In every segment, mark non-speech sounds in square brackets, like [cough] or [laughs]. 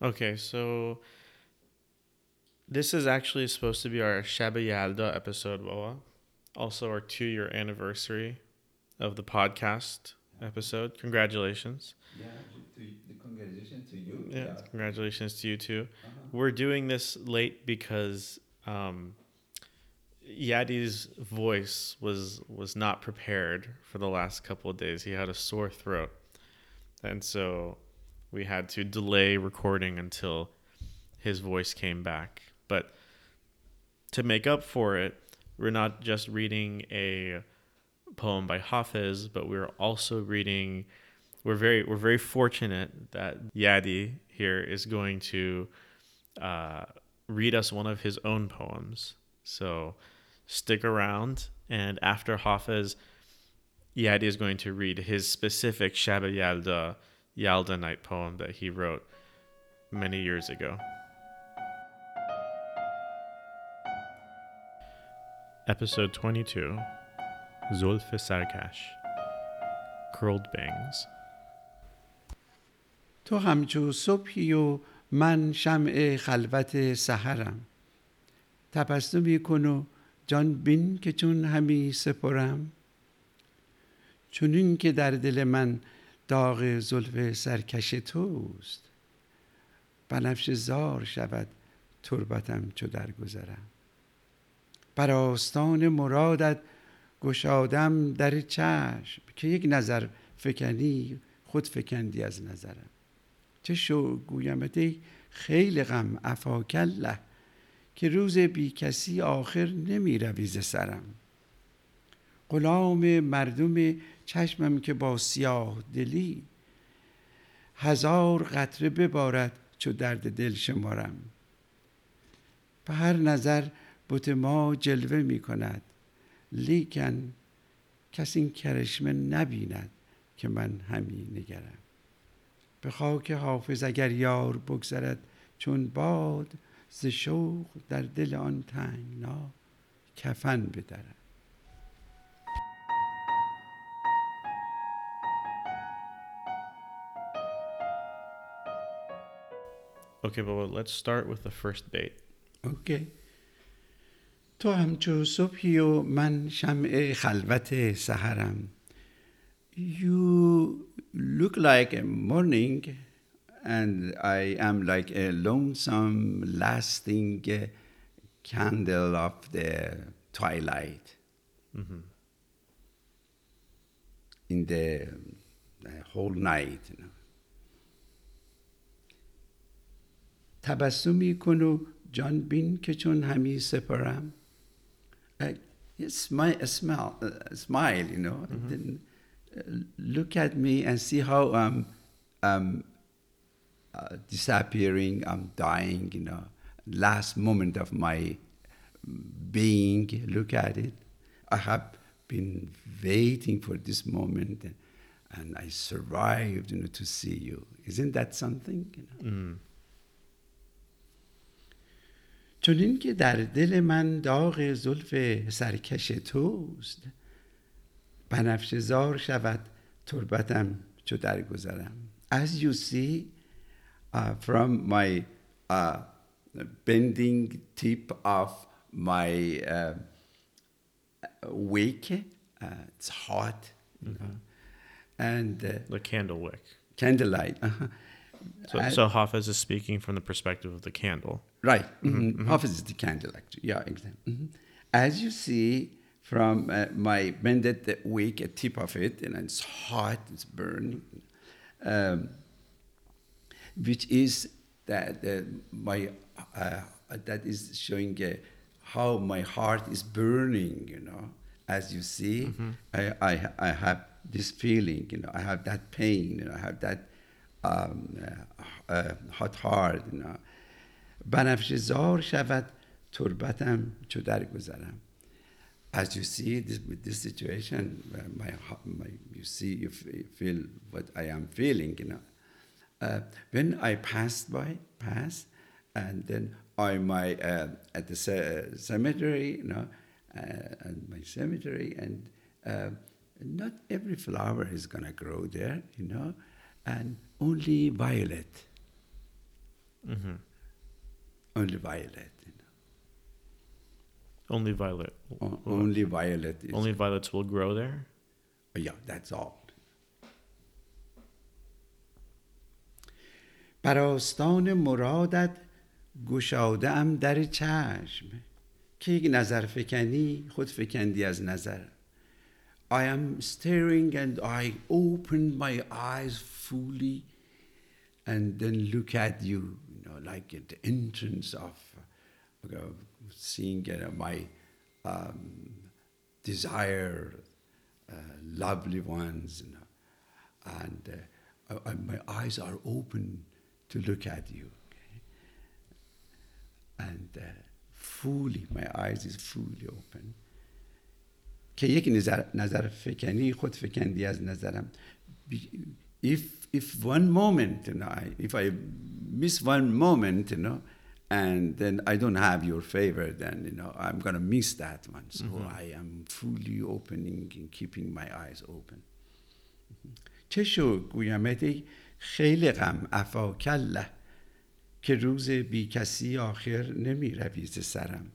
Okay, so this is actually supposed to be our Shab-e Yalda episode, Wawa. Also, our two year anniversary of the podcast episode. Congratulations. Yeah, to, to, congratulations to you. Yeah, congratulations to you too. We're doing this late because um, Yadi's voice was was not prepared for the last couple of days. He had a sore throat, and so we had to delay recording until his voice came back. But to make up for it, we're not just reading a poem by Hafiz, but we're also reading. We're very we're very fortunate that Yadi here is going to uh, read us one of his own poems. So stick around, and after Hafiz, Yadi is going to read his specific Shab-e Yalda Yalda night poem that he wrote many years ago. Episode 22 Zulf Sarkash Curled Bangs تو همچو صبحی و من شمع خلوت سحرم تبسمی کن و جان بین که چون همی سپرم چونین که در دل من داغ زلف سرکش توست. بنفش زار شود تربتم چو درگذرم. بر آستان مرادت گشادم در چشم که یک نظر فکنی خود فکندی از نظرم. چه شو گویمت ای خیلی غم افاکله که روز بی کسی آخر نمی روی سرم. غلام مردم چشمم که با سیاه دلی. هزار قطره ببارد چو درد دل شمارم. به هر نظر بت ما جلوه می کند لیکن کس این کرشمه نبیند که من همی نگرم. به خاک حافظ اگر یار بگذرد چون باد ز شوق در دل آن تنگنا کفن بدرم. Okay, but let's start with the first bait. اوکی تو همچو صبحی و من شمع خلوت سحرم You look like a morning and I am like a lonesome lasting candle of the twilight in the, the whole night. You know. تبسمی کن و جان بین که چون همی سپرم uh, smile, smile, uh, smile, you know. Then, uh, look at me and see how I'm, I'm uh, disappearing, I'm dying, you know. Last moment of my being, look at it. I have been waiting for this moment and, and I survived, you know, to see you. Isn't that something? You know? Mm. چون که در دل من داغ زلف سرکش توست بنفش زار شود تربتم چو درگذرم as you see uh, from my uh, bending tip of my uh, wick uh, it's hot you know, and uh, The candle wick. candlelight uh-huh. So, I- so Hafiz is speaking from the perspective of the candle. Right. mhm. Hafiz is the candle, actually. Yeah, exactly. Mhm. As you see from uh, my bended wick, a tip of it, and it's hot, it's burning, um, which is that uh, my uh, that is showing uh, how my heart is burning. You know, as you see, I, I I have this feeling. You know, I have that pain. You know, I have that um, uh, uh, hot heart. You know. بنفش زار شود تربتم چو درگذرم as you see this with this situation where my, heart- my you see you f- you feel what I am feeling you know uh, when I passed by pass and then I my uh, at the ce- cemetery you know uh, and my cemetery and uh, not every flower is gonna grow there you know and only violet hmm Only violet. You Only violet. know. O- only violet is. Only violets will grow there. Yeah, that's all. بر آستان مرادت گشاده ام در چشم که یک نظر فکنی خود فکندی از نظر I am staring and I open my eyes fully and then look at you, you know, like at the entrance of uh, seeing you know, my um, desire, uh, lovely ones, you know, and uh, I, I, my eyes are open to look at you, okay? and uh, fully, my eyes is fully open. که یک نظر, نظر فکنی خود فکندی از نظرم if if one moment you know I, if I miss one moment you know and then I don't have your favor then you know I'm gonna miss that one so I am fully opening and keeping my eyes open چه شو گویمت ای خیلی غم افا کله که روز بی کسی آخر نمی روی ز سرم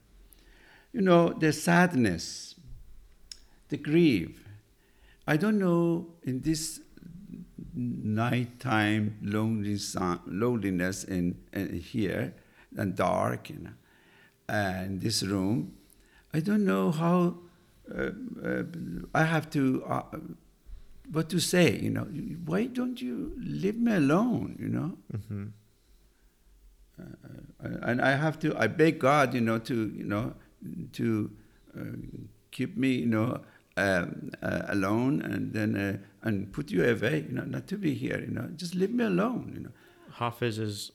you know the sadness the grief. I don't know in this nighttime loneliness, loneliness in, in here and dark, you know, and this room. I don't know how uh, uh, I have to uh, what to say. You know, why don't you leave me alone? You know. hmm Uh, and I have to, I beg God, you know, to, you know, to uh, keep me, you know, um, uh, alone and then uh, and put you away, you know, not to be here, you know, just leave me alone, you know. Hafiz is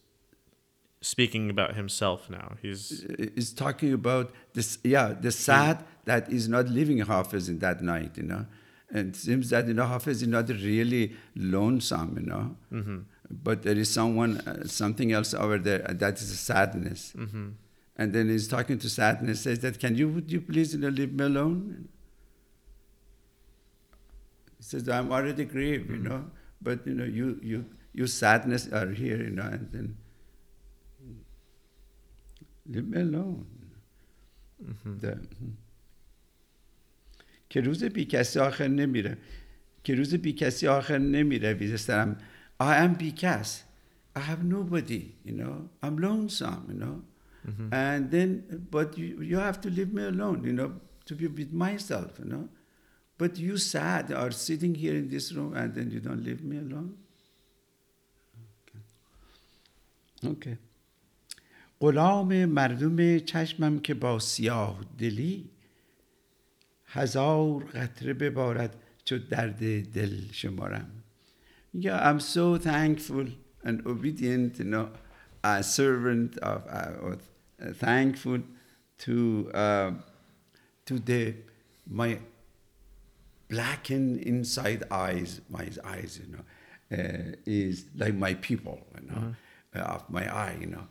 speaking about himself now. He's Is talking about this, yeah, the sad that is not living Hafiz in that night, you know. And it seems that, you know, Hafiz is not really lonesome, you know. hmm But there is someone, uh, something else over there, and that is sadness. hmm And then he's talking to sadness, says that, can you, would you please you know, leave me alone? He says, I'm already grieved, you know, but you know, you, you, you sadness are here, you know, and then leave me alone. hmm ده. که روز بی کسی آخر نمیره که روز بی کسی آخر نمیره ویزسترم I am بیکس I have nobody you know I'm lonesome you know hmm and then but you, you have to leave me alone you know to be with myself you know but you sad are sitting here in this room and then you don't leave me alone okay, okay. غلام مردم چشمم که با سیاه دلی هزار قطره ببارد چو درد دل شمارم Yeah, I'm so thankful and obedient, you know, a servant of, uh, of uh, thankful to uh, to the my blackened inside eyes, my eyes, you know, uh, is like my people, you know, uh, of my eye, you know,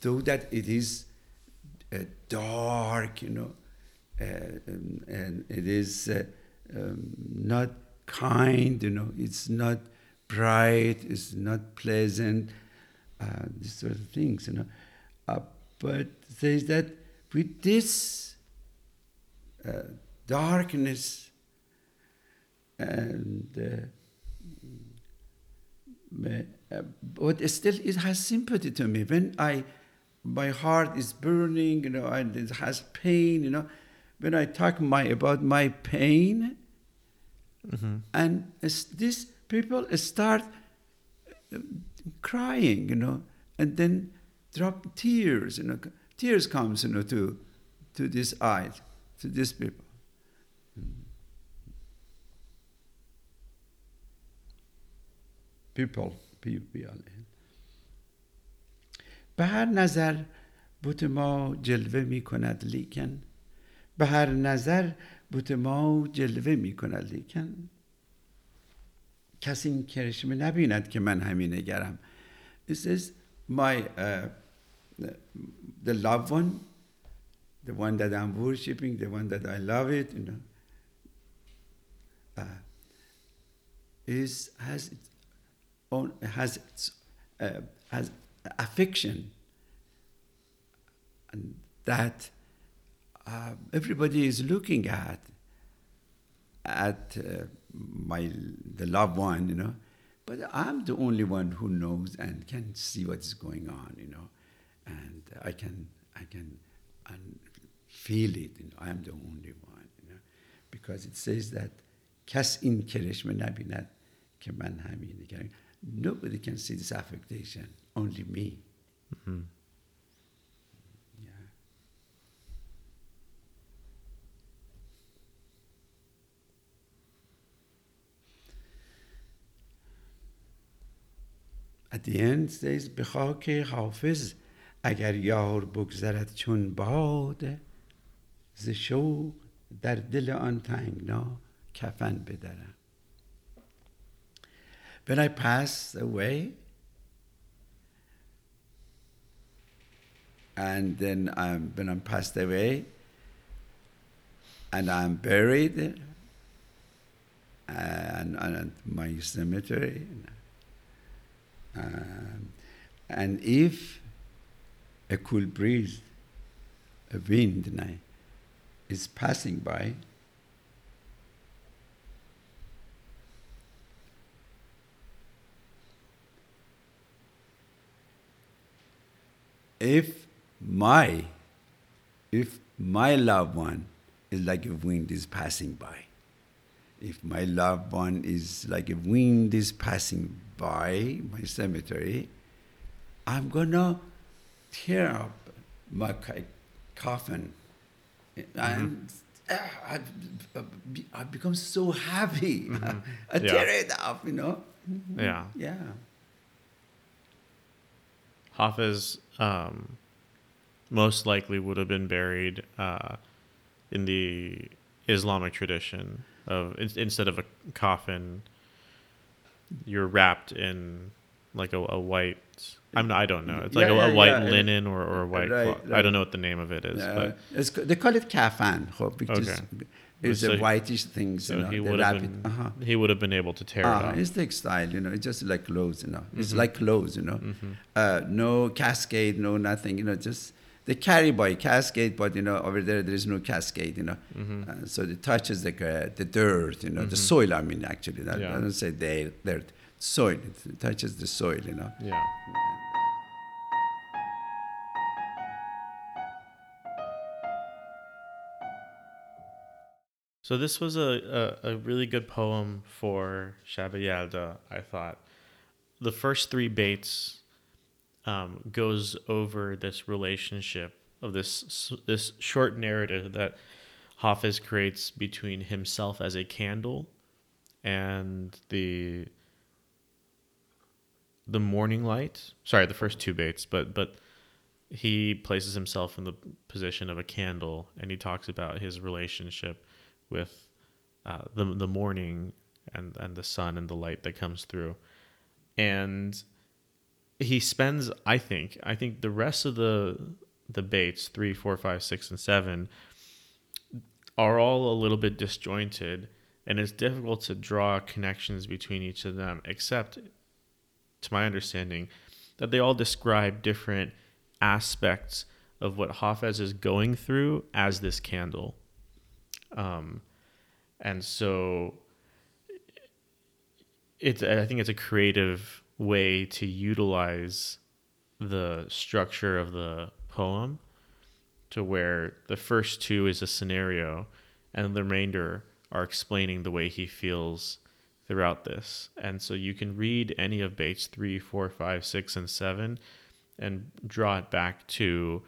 though that it is uh, dark, you know, uh, and, and it is uh, um, not kind, you know, it's not bright, it's not pleasant, uh, these sort of things, you know. Uh, but says that with this uh, darkness and uh, uh, but still it has sympathy to me when I my heart is burning, you know, and it has pain, you know. When I talk my about my pain, hmm and these people start uh, crying, you know, and then drop tears, you know, tears comes, you know, to to this eyes, to these people. پیپل پیپل به هر نظر بوت ما جلوه می کند لیکن به هر نظر بوت ما جلوه می کند لیکن کسی این کرشم نبیند که من همین نگرم. This is my uh, the, the loved one the one that I'm worshipping the one that I love it you know. Uh, is has its own has its uh, has affection, and that uh, everybody is looking at at uh, my the loved one, you know. But I'm the only one who knows and can see what is going on, you know, and I can I can and feel it. You know, I'm the only one, you know, because it says that کس این کرشمه نبیند که من همین کردم. Nobody can see this affectation, only me. Yeah. At the end says به خاک حافظ اگر یار بگذرد چون باد ز شوق در دل آن تنگنا کفن بدرم When I pass away, and then I'm, when I'm passed away, and I'm buried, and, and my cemetery, um, and if a cool breeze, a wind is passing by, if my if my loved one is like a wind is passing by if my loved one is like a wind is passing by my cemetery i'm gonna tear up my coffin. And ah, I've, I've become so happy. [laughs] I Yeah. tear it up you know? Yeah. yeah. Hafiz um, most likely would have been buried uh, in the Islamic tradition of in, instead of a coffin, you're wrapped in like a, a white. I'm not, I don't know. It's like Yeah, a, a yeah, white yeah. linen or, or a white. Right, cloth. I don't know what the name of it is, Uh, but they call it kafan, خب, which is, Okay. It's So- a whitish thing, so you know, he would have been Uh-huh. he would have been able to tear Uh, it off. it's textile, you know, it's just like clothes, you know. It's Mhm. like clothes, you know. Mhm. Uh, no cascade, no nothing, you know, just they carry by cascade, but you know, over there there is no cascade, you know. mm-hmm. Uh, so it touches the uh, the dirt, you know, the Mhm. soil. I mean, actually, that, Yeah. I don't say they dirt, soil. It touches the soil, you know. Yeah. So this was a, a, a really good poem for Shab-e Yalda, I thought. The first three baits um, goes over this relationship of this this short narrative that Hafiz creates between himself as a candle and the the morning light. Sorry, the first two baits, but but he places himself in the position of a candle, and he talks about his relationship with uh, the the morning and and the sun and the light that comes through, and he spends. I think I think the rest of the the baits three, four, five, six, and seven are all a little bit disjointed, and it's difficult to draw connections between each of them, except to my understanding, that they all describe different aspects of what Hafez is going through as this candle. Um, and so it's I think it's a creative way to utilize the structure of the poem to where the first two is a scenario and the remainder are explaining the way he feels throughout this. And so you can read any of baits three, four, five, six, and 7 and draw it back to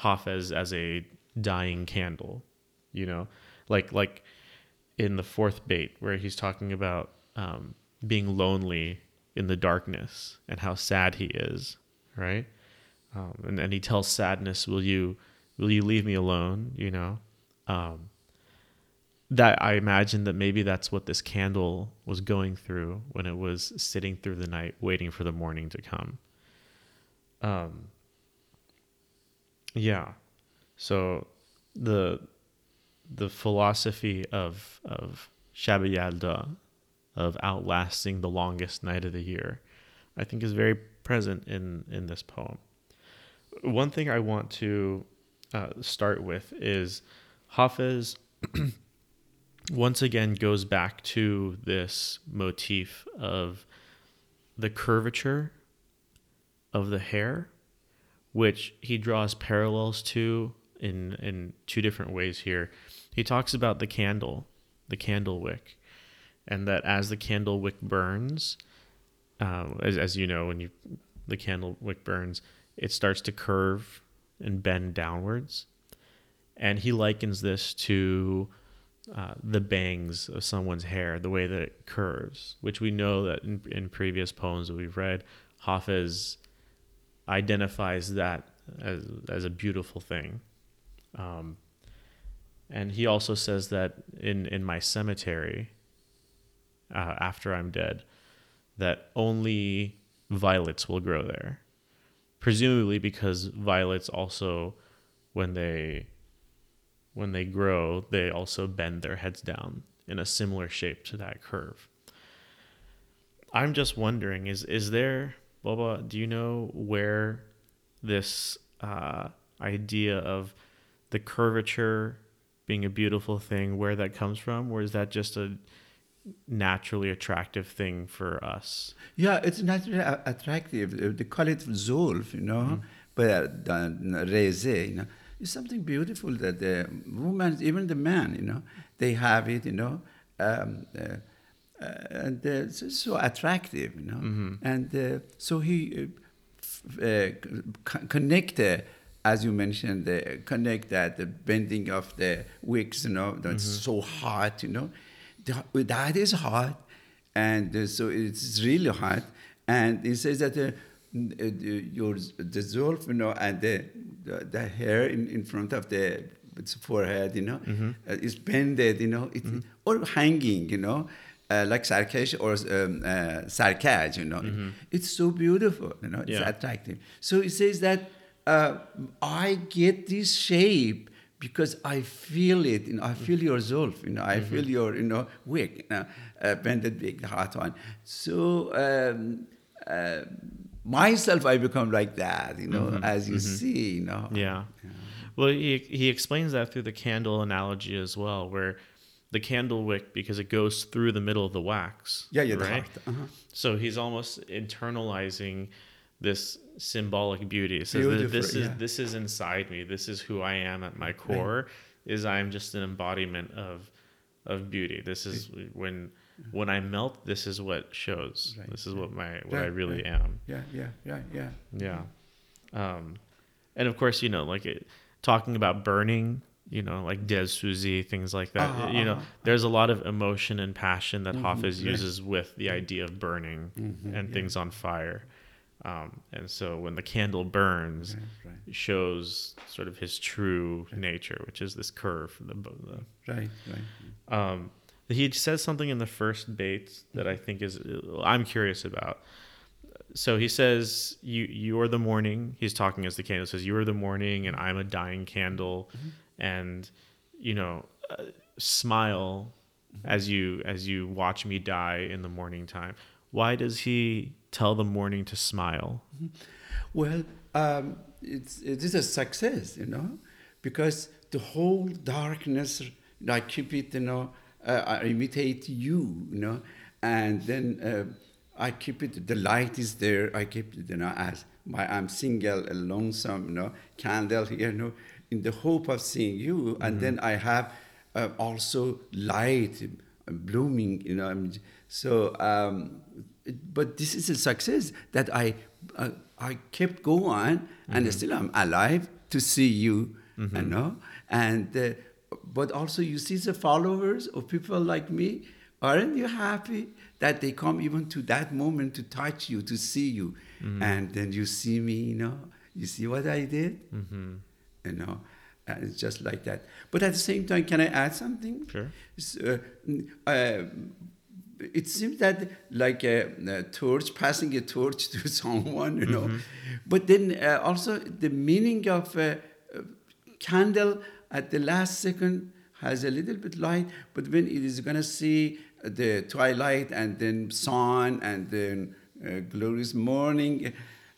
Hafez as a dying candle, you know, like like in the fourth bait where he's talking about um, being lonely in the darkness and how sad he is, right? Um, and and he tells sadness, "Will you will you leave me alone?" You know, um, that I imagine that maybe that's what this candle was going through when it was sitting through the night waiting for the morning to come. Um, yeah. So the the philosophy of of Yalda, of outlasting the longest night of the year, I think is very present in in this poem. One thing I want to uh, start with is Hafez [clears throat] once again goes back to this motif of the curvature of the hair, which he draws parallels to in in two different ways here. He talks about the candle, the candle wick, and that as the candle wick burns, uh, as as you know, when you the candle wick burns, it starts to curve and bend downwards, and he likens this to uh, the bangs of someone's hair, the way that it curves, which we know that in, in previous poems that we've read, Hafez identifies that as, as a beautiful thing. Um, and he also says that in, in my cemetery, uh, after I'm dead, that only violets will grow there. Presumably because violets also, when they when they grow, they also bend their heads down in a similar shape to that curve. I'm just wondering is is there Boba, do you know where this uh, idea of the curvature being a beautiful thing, where that comes from, or is that just a naturally attractive thing for us? Yeah, it's naturally attractive. They call it zulf, you know, but uh, reze, you know. It's something beautiful that the woman, even the man, you know, they have it, you know, um, uh, uh, and uh, it's so attractive, you know. And uh, so he uh, f- uh, c- connect, uh, as you mentioned, the connect that the bending of the wicks, you know, that's so hot, you know. The- that is hot, and so it's really hot. And he says that uh, the- your zulf, you know, and the the, the hair in, in front of the its forehead, you know, uh, is bended, you know, it, or hanging, you know, uh, like sarkesh or um, uh, sarkaj, you know. It's so beautiful, you know, it's Yeah. attractive. So it says that uh, I get this shape because I feel it, you know, I feel your zulf, you know, I feel your, you know, wick, you know, uh, bended wick, the hot one. So um, uh, myself, I become like that, you know, as you see, you know. Yeah. Well, he he explains that through the candle analogy as well, where the candle wick because it goes through the middle of the wax. Yeah, yeah, right. uh-huh. So he's almost internalizing this symbolic beauty. That this is yeah. this is inside me. This is who I am at my core. Is I'm just an embodiment of of beauty. This is when when I melt. This is what shows. Right, This is what my what Right, I really right. am. Yeah, yeah, yeah, yeah. Yeah. Um, and of course, you know, like it, talking about burning, you know, like Des Suzy, things like that. Uh-huh, you know, uh-huh. there's a lot of emotion and passion that right. uses with the idea of burning Mhm, and yeah. things on fire. Um, and so when the candle burns, Right, right, it shows sort of his true nature, which is this curve. The, the, right, right. um, he says something in the first bait that I think is I'm curious about. So he says, "You you are the morning." He's talking as the candle. Says, "You are the morning, and I'm a dying candle," and you know, uh, smile as you as you watch me die in the morning time. Why does he tell the morning to smile? Well, um, it's, it is a success, you know, because the whole darkness, I keep it, you know, uh, I imitate you, you know, and then uh, I keep it, the light is there, I keep it, you know, as my, I'm single, and lonesome, you know, candle here, [laughs] you know, in the hope of seeing you, and then I have uh, also light uh, blooming, you know, so, um, but this is a success that I, uh, I kept going, and still I'm alive to see you, you know, and uh, but also you see the followers of people like me. Aren't you happy that they come even to that moment to touch you, to see you, and then you see me, you know, you see what I did, Mm-hmm. you know, and it's just like that. But at the same time, can I add something? Sure. S- uh, uh, it seems that like a, a torch passing a torch [laughs] to someone you know but then uh, also the meaning of uh, uh, candle at the last second has a little bit light but when it is going to see the twilight and then sun and then uh, glorious morning.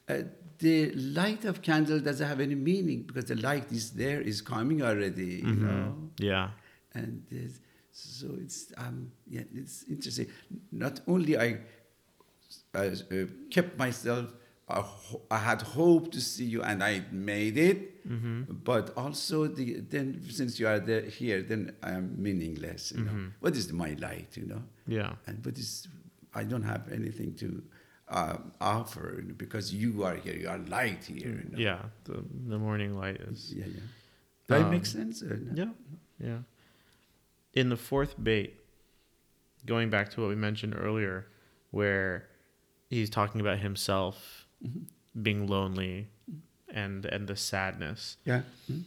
Uh, the light of candle doesn't have any meaning because the light is there, is coming already, you know. Yeah. And so it's um yeah it's interesting. Not only I, I uh, kept myself. I, ho- I had hope to see you, and I made it. Mm-hmm. But also, the then since you are there here, then I am meaningless. You know, Mm-hmm. what is my light? You know, Yeah. and what is I don't have anything to uh, offer because you are here. You are light here. You know? Yeah. The, the morning light is. yeah, yeah. Does that Um, make sense? not? Yeah. Yeah In the fourth bait, going back to what we mentioned earlier, where he's talking about himself being lonely and and the sadness. Yeah. Hmm?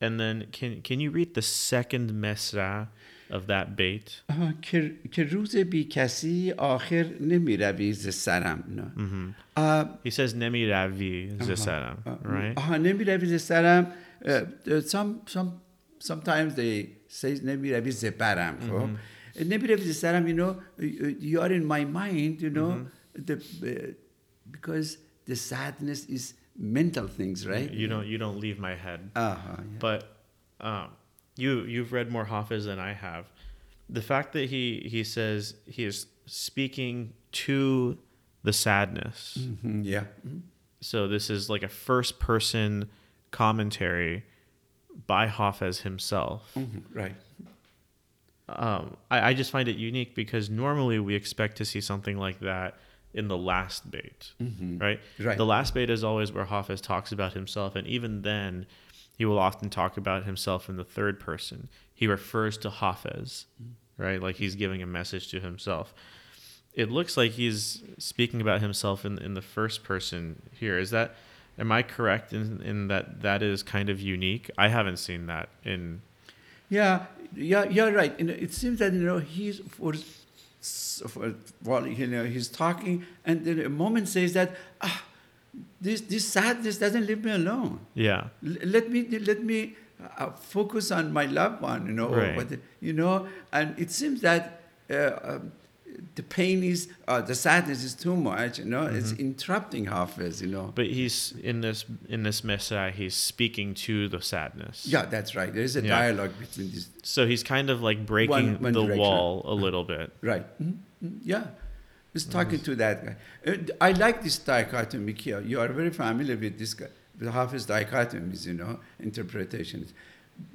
And then can can you read the second mesra of that bait? آها، که که روز بی کسی آخر نمی روی ز سرم نه آه، He says nemi ravi zesaram, آه، right? آها نمی روی ز سرم اه، اه، some some sometimes they say "Nebi Rabbi Zeparam. Mm-hmm. Nabi Zeparam, you know, you are in my mind, you know, mm-hmm. the, uh, because the sadness is mental things, right? You don't you don't leave my head. Uh-huh, yeah. But um, you you've read more Hafiz than I have. The fact that he he says he is speaking to the sadness. Mm-hmm, yeah. So this is like a first person commentary by Hafez himself. Mhm, right Um, I, I just find it unique because normally we expect to see something like that in the last bait, right? Right. The last bait is always where Hafez talks about himself, and even then, he will often talk about himself in the third person. He refers to Hafiz, right? Like he's giving a message to himself. It looks like he's speaking about himself in in the first person here. Is that am I correct in in that that is kind of unique? I haven't seen that in Yeah, yeah, you're right. You know, it seems that you know he's for, for well, you know, he's talking, and then a moment says that ah, this this sadness doesn't leave me alone. yeah. L- let me let me uh, focus on my loved one. You know, Right. the- you know, and it seems that. Uh, um, the pain is, uh, the sadness is too much, you know. It's interrupting Hafiz, you know. But he's in this in this mesra, he's speaking to the sadness. yeah, that's right. There is a Yeah. dialogue between these So he's kind of like breaking one the direction. wall a little bit. Right. Mhm. Mhm. Yeah. He's talking to that guy. Uh, I like this dichotomy here. You are very familiar with this guy, with Hafiz dichotomies, you know, interpretations.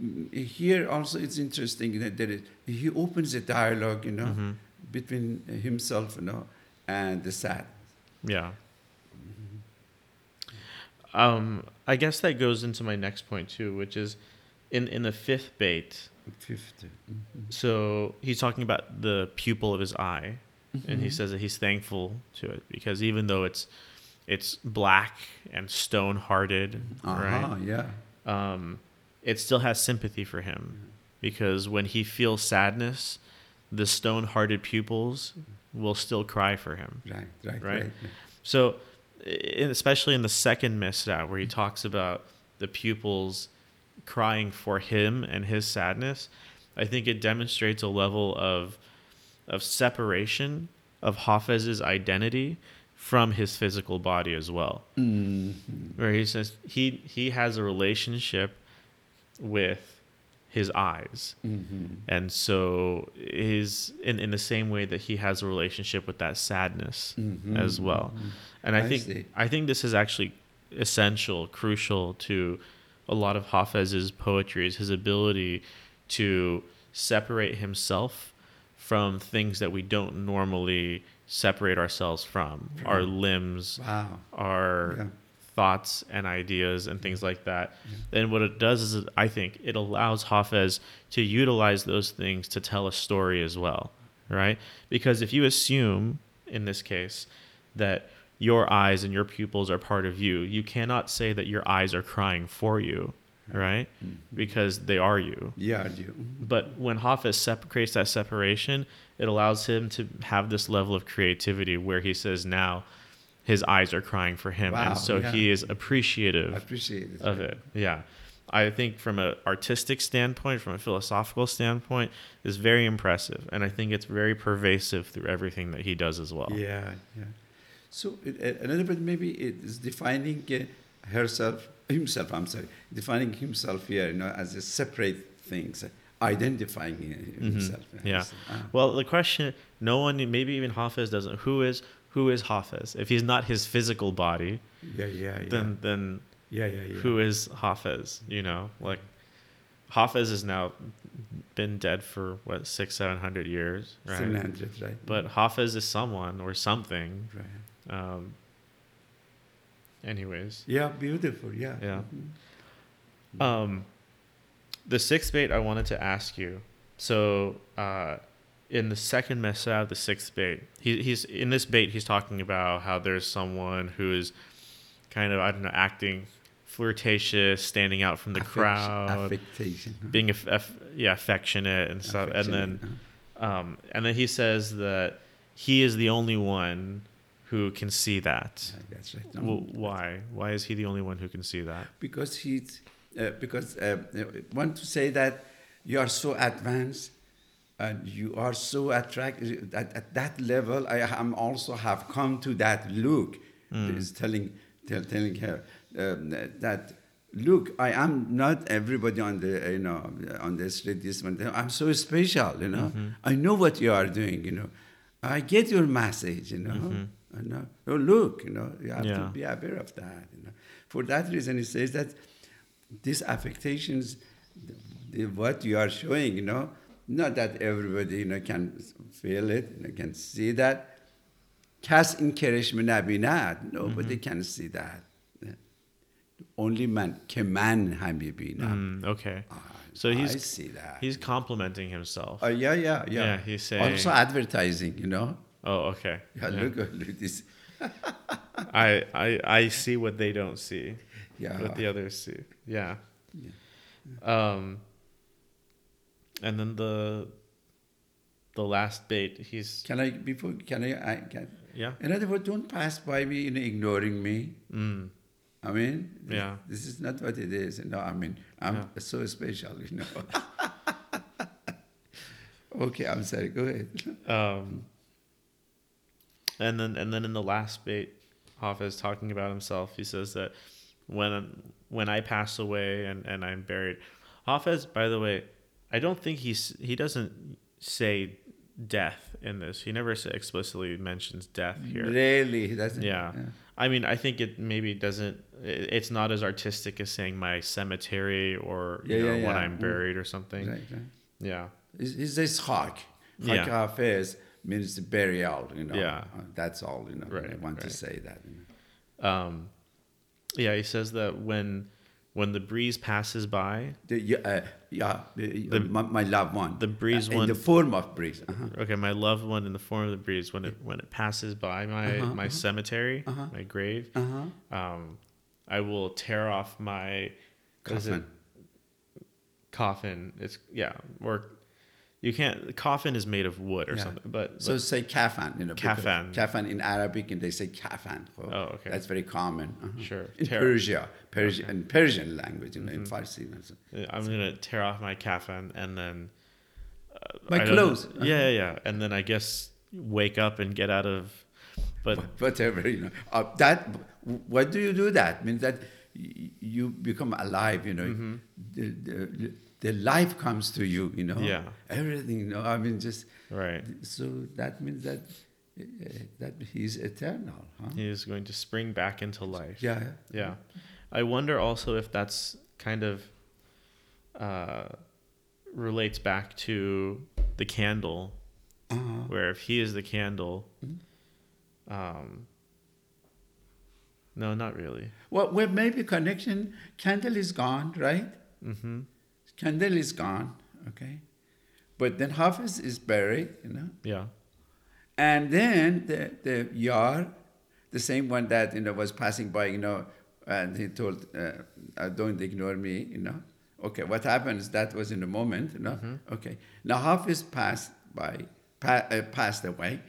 Mm, Here also it's interesting that he opens a dialogue, you know, Mhm. Between himself, you know, and the sad. Yeah. Um, I guess that goes into my next point too, which is in in the fifth bait. Fifth. So he's talking about the pupil of his eye, and Mm-hmm. he says that he's thankful to it because even though it's it's black and stone hearted, right? Uh-huh, yeah. um, it still has sympathy for him because when he feels sadness, the stone hearted pupils will still cry for him. Right, right, Right. right. So, especially in the second mesra, where he talks about the pupils crying for him and his sadness, I think it demonstrates a level of of separation of Hafez's identity from his physical body as well Mhm. where he says he he has a relationship with his eyes Mhm. and so his in, in the same way that he has a relationship with that sadness Mhm. as well and i, I think see. i think this is actually essential crucial to a lot of hafez's poetry is his ability to separate himself from things that we don't normally separate ourselves from our limbs Wow. our Yeah. Thoughts and ideas and things mm-hmm. like that. And what it does is, it- I think, it allows Hafez to utilize those things to tell a story as well, right? Because if you assume, in this case, that your eyes and your pupils are part of you, you cannot say that your eyes are crying for you, mm-hmm. right? Mm-hmm. Because they are you. Yeah, you. But when Hafez sep- creates that separation, it allows him to have this level of creativity where he says now his eyes are crying for him. Wow, and so yeah. he is appreciative of it. Yeah. I think from an artistic standpoint, from a philosophical standpoint, is very impressive. And I think it's very pervasive through everything that he does as well. Yeah, yeah. So uh, another bit maybe it is defining uh, herself, himself. I'm sorry, defining himself here, you know, as a separate things, identifying uh, himself. Mm-hmm. Yeah. Ah. Well, the question, no one, maybe even Hafiz doesn't. Who is who is Hafiz? If he's not his physical body, yeah, yeah, yeah. then then yeah, yeah, yeah. who is Hafiz? You know, like Hafiz has now been dead for what six, seven hundred years, right? 700, right? But Hafiz is someone or something. right. Um, anyways, Yeah, beautiful. Yeah. Yeah. Mhm. um, the sixth bait I wanted to ask you. So, uh, in the second mesra, the sixth bait, he, he's in this bait. He's talking about how there's someone who is kind of I don't know acting flirtatious, standing out from the Affection- crowd, Affectation. being aff- aff- yeah affectionate and stuff. And then um, and then he says that he is the only one who can see that. That's right. Well, why? Why is he the only one who can see that? because he's uh, because uh, want to say that you are so advanced and you are so attracted at, at that level i am also have come to that look Mm. is telling tell, telling her um, that look i am not everybody on the you know on the street this one i'm so special you know Mm-hmm. i know what you are doing you know i get your message you know I know. Oh, look, you know, you have Mm-hmm. Yeah. to be aware of that. You know. For that reason, he says that these affectations, the, the, what you are showing, you know, not that everybody, you know, can feel it, you know, can see that. کس این کرشم نبیند nobody can see that only man که من هم ببینم Mm, okay. Ah, So I he's see that he's complimenting himself. uh, yeah yeah yeah Yeah, he's saying- also advertising you know oh, okay. yeah, Yeah. look look this [laughs] I, I I see what they don't see. yeah What the others see. Yeah. Yeah. Um. and then the the last bait. He's Can I before can I, I can yeah. in other words don't pass by me know, ignoring me. Mm. I mean this, Yeah. this is not what it is. Know, I mean I'm Yeah. so special, you know. [laughs] okay, I'm sorry, go ahead. [laughs] Um. And then and then in the last bait, Hafiz talking about himself. He says that when when I pass away and and I'm buried, Hafiz. By the way, I don't think he's he doesn't say death in this. He never explicitly mentions death here. Really, that's Yeah. I mean, I think it maybe doesn't. It's not as artistic as saying my cemetery or you know yeah, when yeah. I'm buried or something. Right, right. Yeah. It's this hak. Yeah. Hak means burial, you know. Yeah. Uh, that's all, you know. Right, I want to say that. You know. Um, yeah. He says that when when the breeze passes by, The, uh, yeah the, The- my, my loved one. the breeze Uh, in the form of breeze. Uh-huh. okay, my loved one in the form of the breeze, when it when it passes by my Uh-huh, my uh-huh. cemetery, Uh-huh. my grave, Uh-huh. um, I will tear off my is it? Coffin. Coffin. It's yeah, or you can't. The coffin is made of wood or Yeah. something, but So say kafan, you know. Kafan. Kafan in Arabic, and they say kafan. Oh, okay. That's very common. uh-huh. Sure. In Ter- Persia, Persia, Okay. Mm-hmm. in Persian language, you know, in Farsi. so- I'm gonna tear off my kafan and then uh, My I clothes. Uh-huh. Yeah, yeah, yeah, and then I guess wake up and get out of. But whatever you know uh, that what do you do that means that you become alive you know Mm-hmm. the, the, the life comes to you you know Yeah. everything you know i mean just right, so that means that uh, that he's eternal huh? he is going to spring back into life. yeah Yeah. I wonder also if that's kind of uh, relates back to the candle, uh-huh. where if he is the candle, Mhm. um, no, not really. well, well maybe connection candle is gone right Mm-hmm. Candle is gone okay but then Hafiz is buried you know Yeah. And then the, the yar, the same one that you know was passing by, you know, and he told, uh, uh, "Don't ignore me," you know. Okay, what happens? That was in the moment, you know. Okay, now Hafiz passed by, pa- uh, passed away,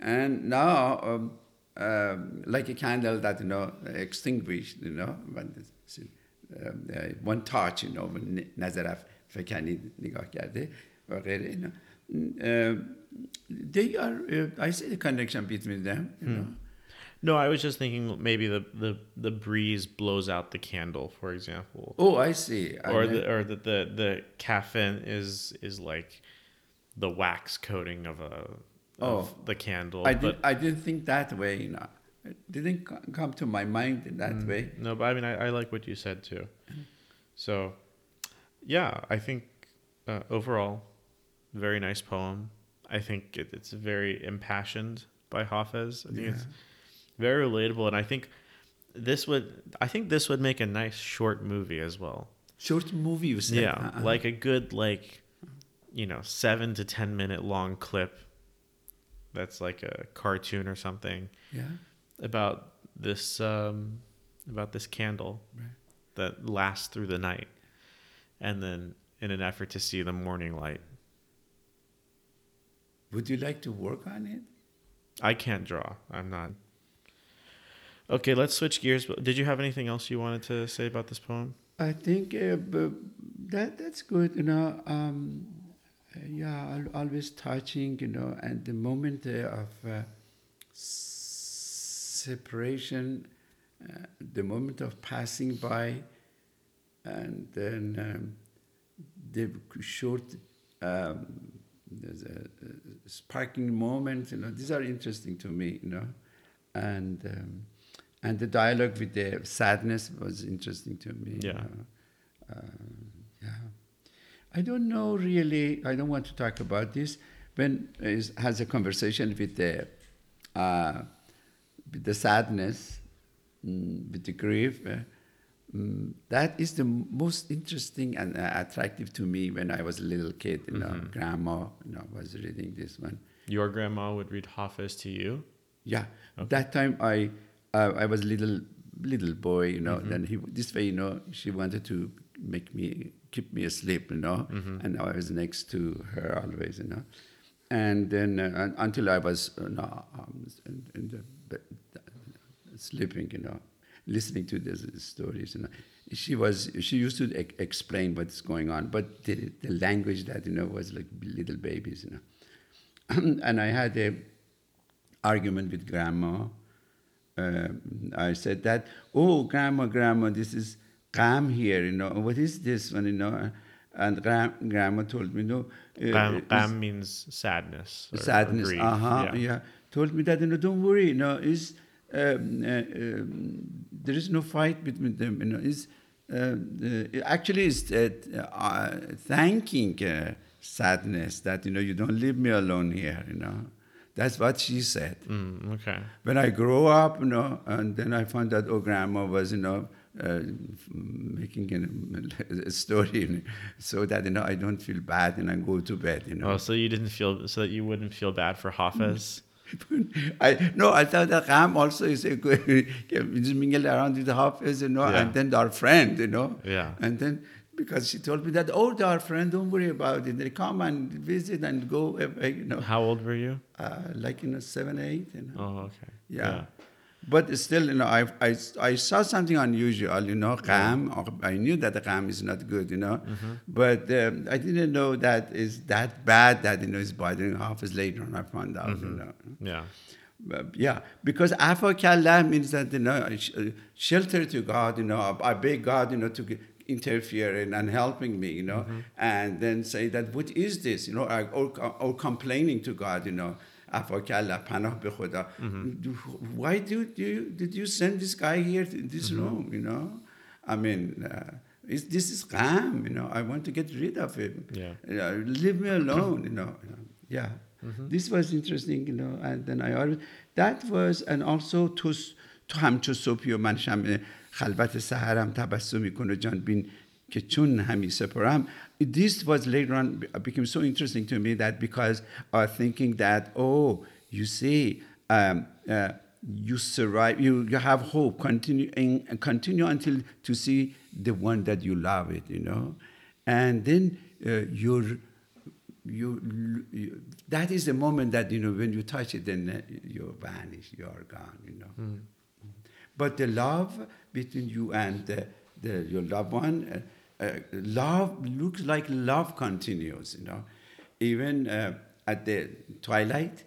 and now um, um, like a candle that you know extinguished, you know, when وان تاچ اینا نظر فکنی نگاه کرده و غیر اینا they are uh, I see the connection between them. Hmm. No, I was just thinking maybe the, the, the breeze blows out the candle, for example. Oh, I see. I or the, or that the, the kafan is is like the wax coating of a oh, of the candle. I did I didn't think that way. You know. It didn't come to my mind in that Mm. way. No, but I mean, I, I like what you said too. So, yeah, I think uh, overall, very nice poem. I think it, it's very impassioned by Hafez. I think it's very relatable, and I think this would I think this would make a nice short movie as well. Short movie, you said. yeah, Uh-uh. like a good like, you know, seven to ten minute long clip. That's like a cartoon or something yeah. About this um, about this candle Right. that lasts through the night, and then in an effort to see the morning light. Would you like to work on it? I can't draw. I'm not. Okay, let's switch gears. Did you have anything else you wanted to say about this poem? I think uh, that that's good. You know, um, yeah, always touching. You know, and the moment uh, of uh, separation, uh, the moment of passing by, and then um, the short. Um, there's a, a sparking moment, you know. These are interesting to me, you know, and um, and the dialogue with the sadness was interesting to me. you Yeah. know. Um, yeah. I don't know really. I don't want to talk about this. When is has a conversation with the uh, with the sadness, mm, with the grief. Uh, mm, that is the most interesting and uh, attractive to me when I was a little kid. You know, Mhm. grandma, you know, was reading this one. Your grandma would read Hafiz to you. Yeah, Okay. that time I uh, I was little little boy, you know. Mhm. Then he this way, you know, she wanted to make me keep me asleep, you know, Mhm. and I was next to her always, you know. And then uh, until I was uh, no, um, in, in the sleeping, you know, listening to these stories, you know. She was she used to e- explain what's going on, but the, the language that you know was like little babies, you know. [clears throat] and I had a argument with grandma. Um, I said that, oh, grandma, grandma, this is Ram here, you know. What is this one, you know? And gram, grandma told me, no. uh, means sadness. sadness. Uh huh. Yeah. Yeah. Told me that, you know, don't worry, you know, is um, uh, um, there is no fight between them, you know. Is uh, uh, actually is uh, uh, thanking uh, sadness that you know you don't leave me alone here, you know. That's what she said. Mm, okay. When I grow up, you know, and then I found that oh, grandma was, you know, uh, making a, [laughs] a story so that you know I don't feel bad and I go to bed, you know. Oh, so you didn't feel so that you wouldn't feel bad for Hafiz. [laughs] I no, I thought that Ram also is a good [laughs] just mingle around with the Hafiz, you know, Yeah. and then our friend, you know. Yeah. And then because she told me that, oh, our friend, don't worry about it. They come and visit and go away, you know. How old were you? Uh, like you know, seven, eight, you know. Oh, okay. Yeah. But still, you know, I, I, I saw something unusual, you know, Ram. or I knew that the Ram is not good, you know. But um, I didn't know that is that bad that, you know, is bothering Hafiz later on. I found out, you know. Yeah. But, yeah, because Afakallah means that, you know, uh, shelter to God, you know, I beg God, you know, to interfere in and helping me, you know, and then say that, what is this, you know, or, or, or complaining to God, you know, Afakallah, panah be khuda. Why do you, did you send this guy here to this room, you know? I mean, uh, is, this is Ram, you know, I want to get rid of him. Yeah. Know, leave me alone, you know. Yeah. This was interesting, you know, and then I always, that was, and also to, تو همچو صبحی و من شم خلوت سهرم تبسمی کن و جان بین که چون همی سپرم this was later on became so interesting to me that because I was thinking that oh you see um, uh, you survive you, you have hope continue and continue until to see the one that you love it you know? And then uh, you're you, you that is the moment that you know when you touch it then uh, you vanish you are gone you know? But the love between you and the, the, your loved one uh, love looks like love continues you know even uh, at the twilight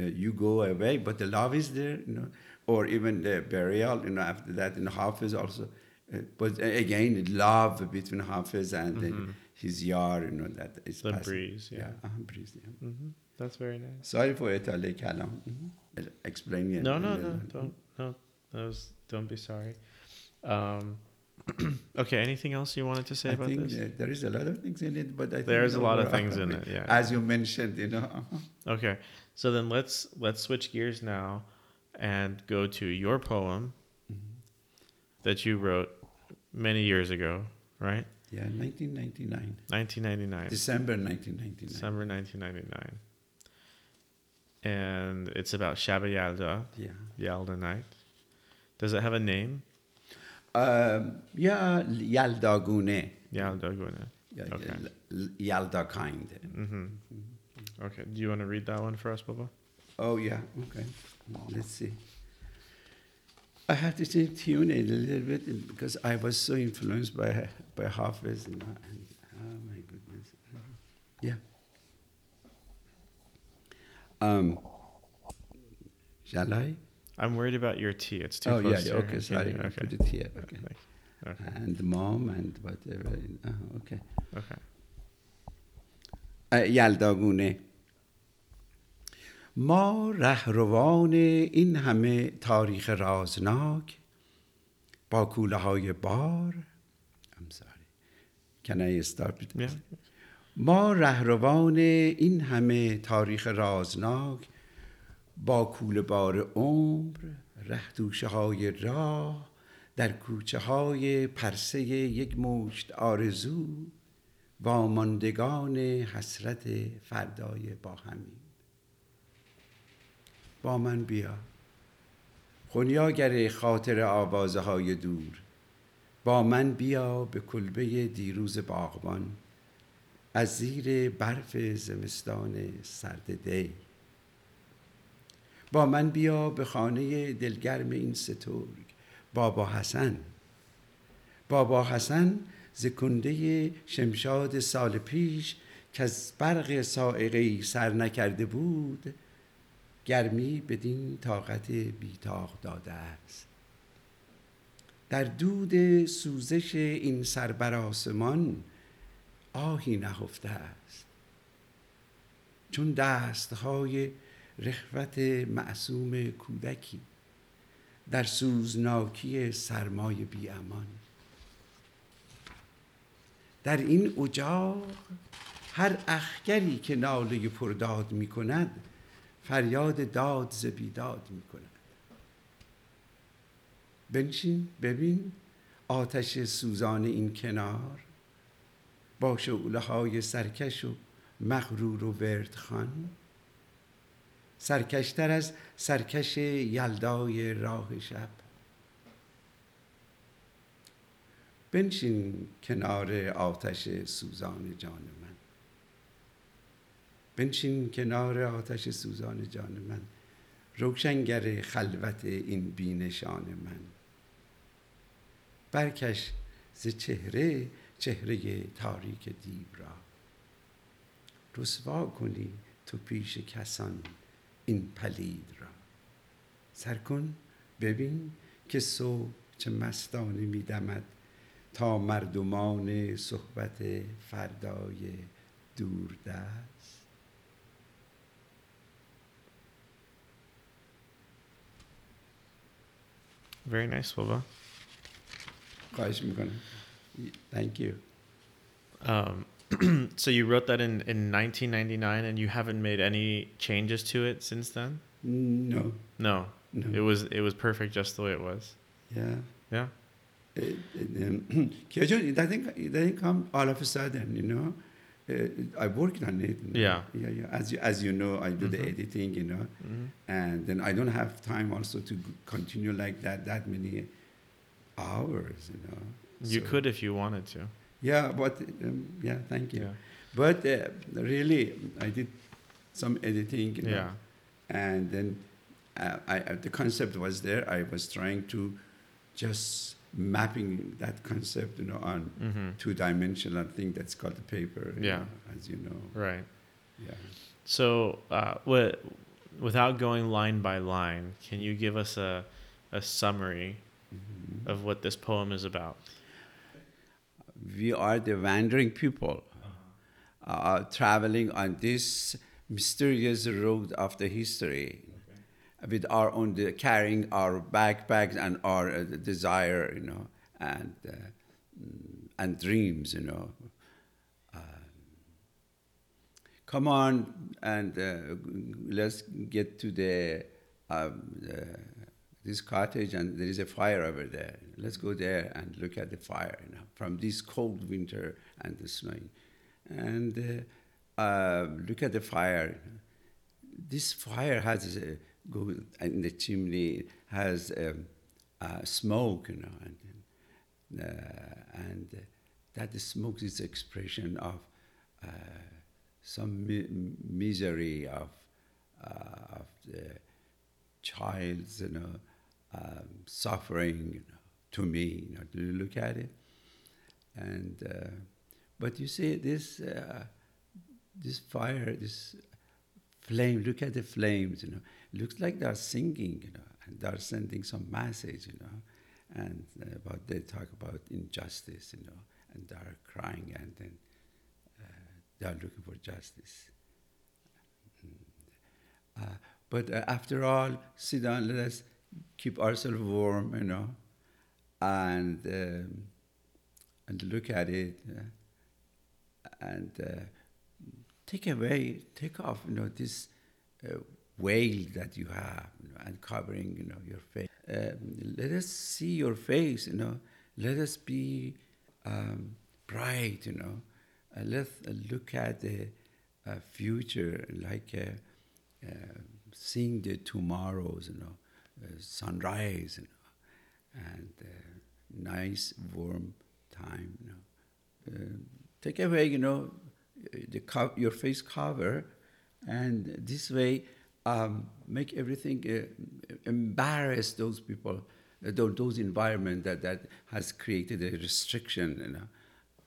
uh, you go away, but the love is there, you know, or even the burial, you know, after that, in Hafiz also. Uh, but again, love between Hafiz and uh, his yar, you know, that is Mm-hmm. The passing. breeze, yeah. uh breeze, yeah. hmm That's very nice. Sorry for Italian kalam. Mhm. Explaining it. No, no, no, don't, no. Was, don't be sorry. Um, [clears throat] okay. Anything else you wanted to say I about think this? there is a lot of things in it, but I think There's a lot of things in it, yeah. [laughs] As you mentioned, you know. [laughs] Okay. So then let's let's switch gears now and go to your poem mm-hmm. that you wrote many years ago, right? Yeah, 1999, 1999. December 1999. December 1999. And it's about Shab-e Yalda, Yeah. Yalda night. Does it have a name? Um, yeah, Yaldagune. Yalda Guna. Okay. L- L- Yalda kind. Mm-hmm. Okay. Do you want to read that one for us, Baba? Oh yeah, okay. Let's see. I have to tune it a little bit because I was so influenced by by Hafiz. Know, and, oh my goodness. Yeah. Um. Shall I? I'm worried about your tea. It's too oh close yeah. to your- Okay, sorry. Okay. Put it here. Okay. Okay. And mom and whatever. Oh, okay. Okay. یلداگونه ما رهروان این همه تاریخ رازناک با کوله های بار I'm sorry. Can I start Yeah. ما رهروان این همه تاریخ رازناک با کوله بار عمر رهدوشه های راه در کوچه های پرسه یک مشت آرزو واماندگان حسرت فردای با همین. با من بیا. خونیاگر خاطر آوازه های دور. با من بیا به کلبه دیروز باغبان. از زیر برف زمستان سرد دی. با من بیا به خانه دلگرم این سترگ. بابا حسن. بابا حسن ز کنده شمشاد سال پیش که از برق سائقه سر نکرده بود گرمی بدین طاقت بیتاق داده است. در دود سوزش این سربر آسمان آهی نهفته است. چون دستهای رخوت معصوم کودکی در سوزناکی سرمای بی امان. در این اجاق هر اخگری که ناله پرداد می کند فریاد داد ز بیداد می کند. بنشین ببین آتش سوزان این کنار با شعله های سرکش و مغرور و وردخان سرکشتر از سرکش یلدای راه شب. بنشین کنار آتش سوزان جان من. بنشین کنار آتش سوزان جان من. روشنگر خلوت این بینشان من. برکش ز چهره چهره تاریک دیو را. رسوا کنی تو پیش کسان. این پلید را سر کن ببین که صبح چه مستانه میدمد تا مردمان صحبت فردای دوردست Very nice, Baba. خواهش می‌کنم Thank you. Um, [clears throat] so you wrote that in, in 1999 and you haven't made any changes to it since then? No, No. no. It was it was perfect just the way it was. yeah. Yeah. It, it, um, [clears throat] it doesn't, it doesn't come all of a sudden, you know. Uh, I worked on it. you know. Yeah. Yeah, yeah. As you, as you know, I do the Mhm. editing, you know, hmm and then I don't have time also to continue like that that many hours, you know. You So- could if you wanted to. Yeah, but um, yeah, thank you. Yeah. But uh, really, I did some editing, you know, Yeah. and then uh, I, I, the concept was there. I was trying to just mapping that concept, you know, on hmm two-dimensional thing that's called the paper. Yeah. know, as you know. Right. Yeah. So uh, what without going line by line, can you give us a, a summary Mm-hmm. of what this poem is about? We are the wandering people uh, traveling on this mysterious road of the history with our own the, carrying our backpacks and our uh, desire you know and uh, mm, and dreams you know. Um, come on and uh, let's get to the um, uh, this cottage and there is a fire over there. Let's go there and look at the fire you know, from this cold winter and the snowing. And uh, uh, look at the fire. This fire has a, go in the chimney has um, uh, smoke, you know, and, uh, and uh, that smoke is expression of uh, some mi- misery of, uh, of the child's, you know, um, suffering you know, to me. You know, do you look at it? And uh, but you see this uh, this fire, this flame. Look at the flames. You know, looks like they're singing. You know, and they're sending some message. You know, and uh, about they talk about injustice. You know, and they're crying, and then uh, they're looking for justice. Uh, but uh, after all, sit down, let us keep ourselves warm, you know, and um, and look at it, uh, and uh, take away, take off, you know, this uh, veil that you have, you know, and covering, you know, your face. Um, let us see your face, you know. Let us be um, bright, you know. Uh, let's uh, look at the uh, future like. Uh, uh, seeing the tomorrows, you know, uh, sunrise, you know, and uh, nice warm time, you know. Uh, take away, you know, the co- your face cover, and this way um, make everything uh, embarrass those people, uh, those, environment that, that has created a restriction, you know,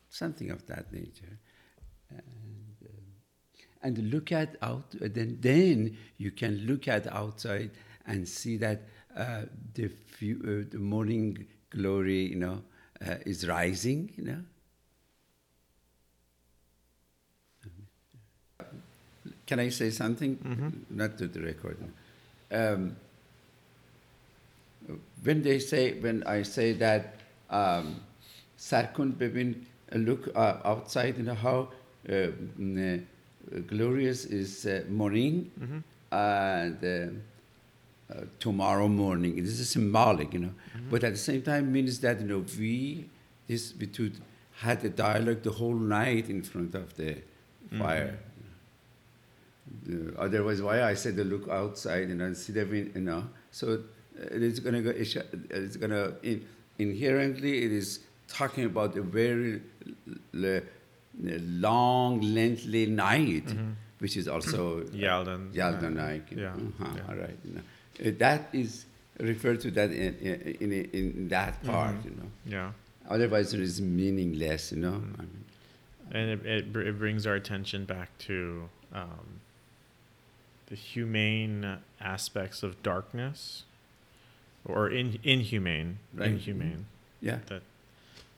something of that nature. And, um, and look at out then then you can look at outside and see that uh, the, few, uh, the morning glory you know uh, is rising you know? Can i say something? Not to the recording um, when they say when i say that um, sarkun bebin look uh, outside you know how uh, mm, uh, glorious is uh, morning and uh, uh, tomorrow morning. This is symbolic, you know. But at the same time means that you know we this we two had a dialogue the whole night in front of the fire. Uh, otherwise, why I said to look outside you know, and see the wind, you know. So uh, it is going to go. It's going to in, inherently it is talking about a very l- l- long, lengthy night, which is also Yaldan. Yalda night. Yeah, Uh-huh, yeah. All right. You know. Uh, that is referred to that in, in, in, that part, you know. Yeah. Otherwise, it is meaningless, you know. I mean, And it, it, it brings our attention back to um, the humane aspects of darkness or in, inhumane. Right. Inhumane. yeah. That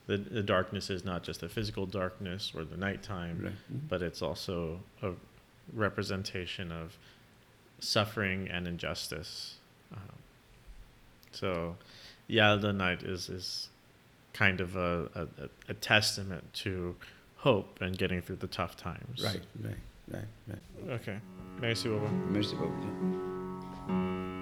the, the darkness is not just the physical darkness or the nighttime, Right. Mhm. but it's also a representation of suffering and injustice. Um, so, Yalda Night is, is kind of a, a, a- a testament to hope and getting through the tough times. Right, right, right, right. Okay. Merci beaucoup. Merci beaucoup.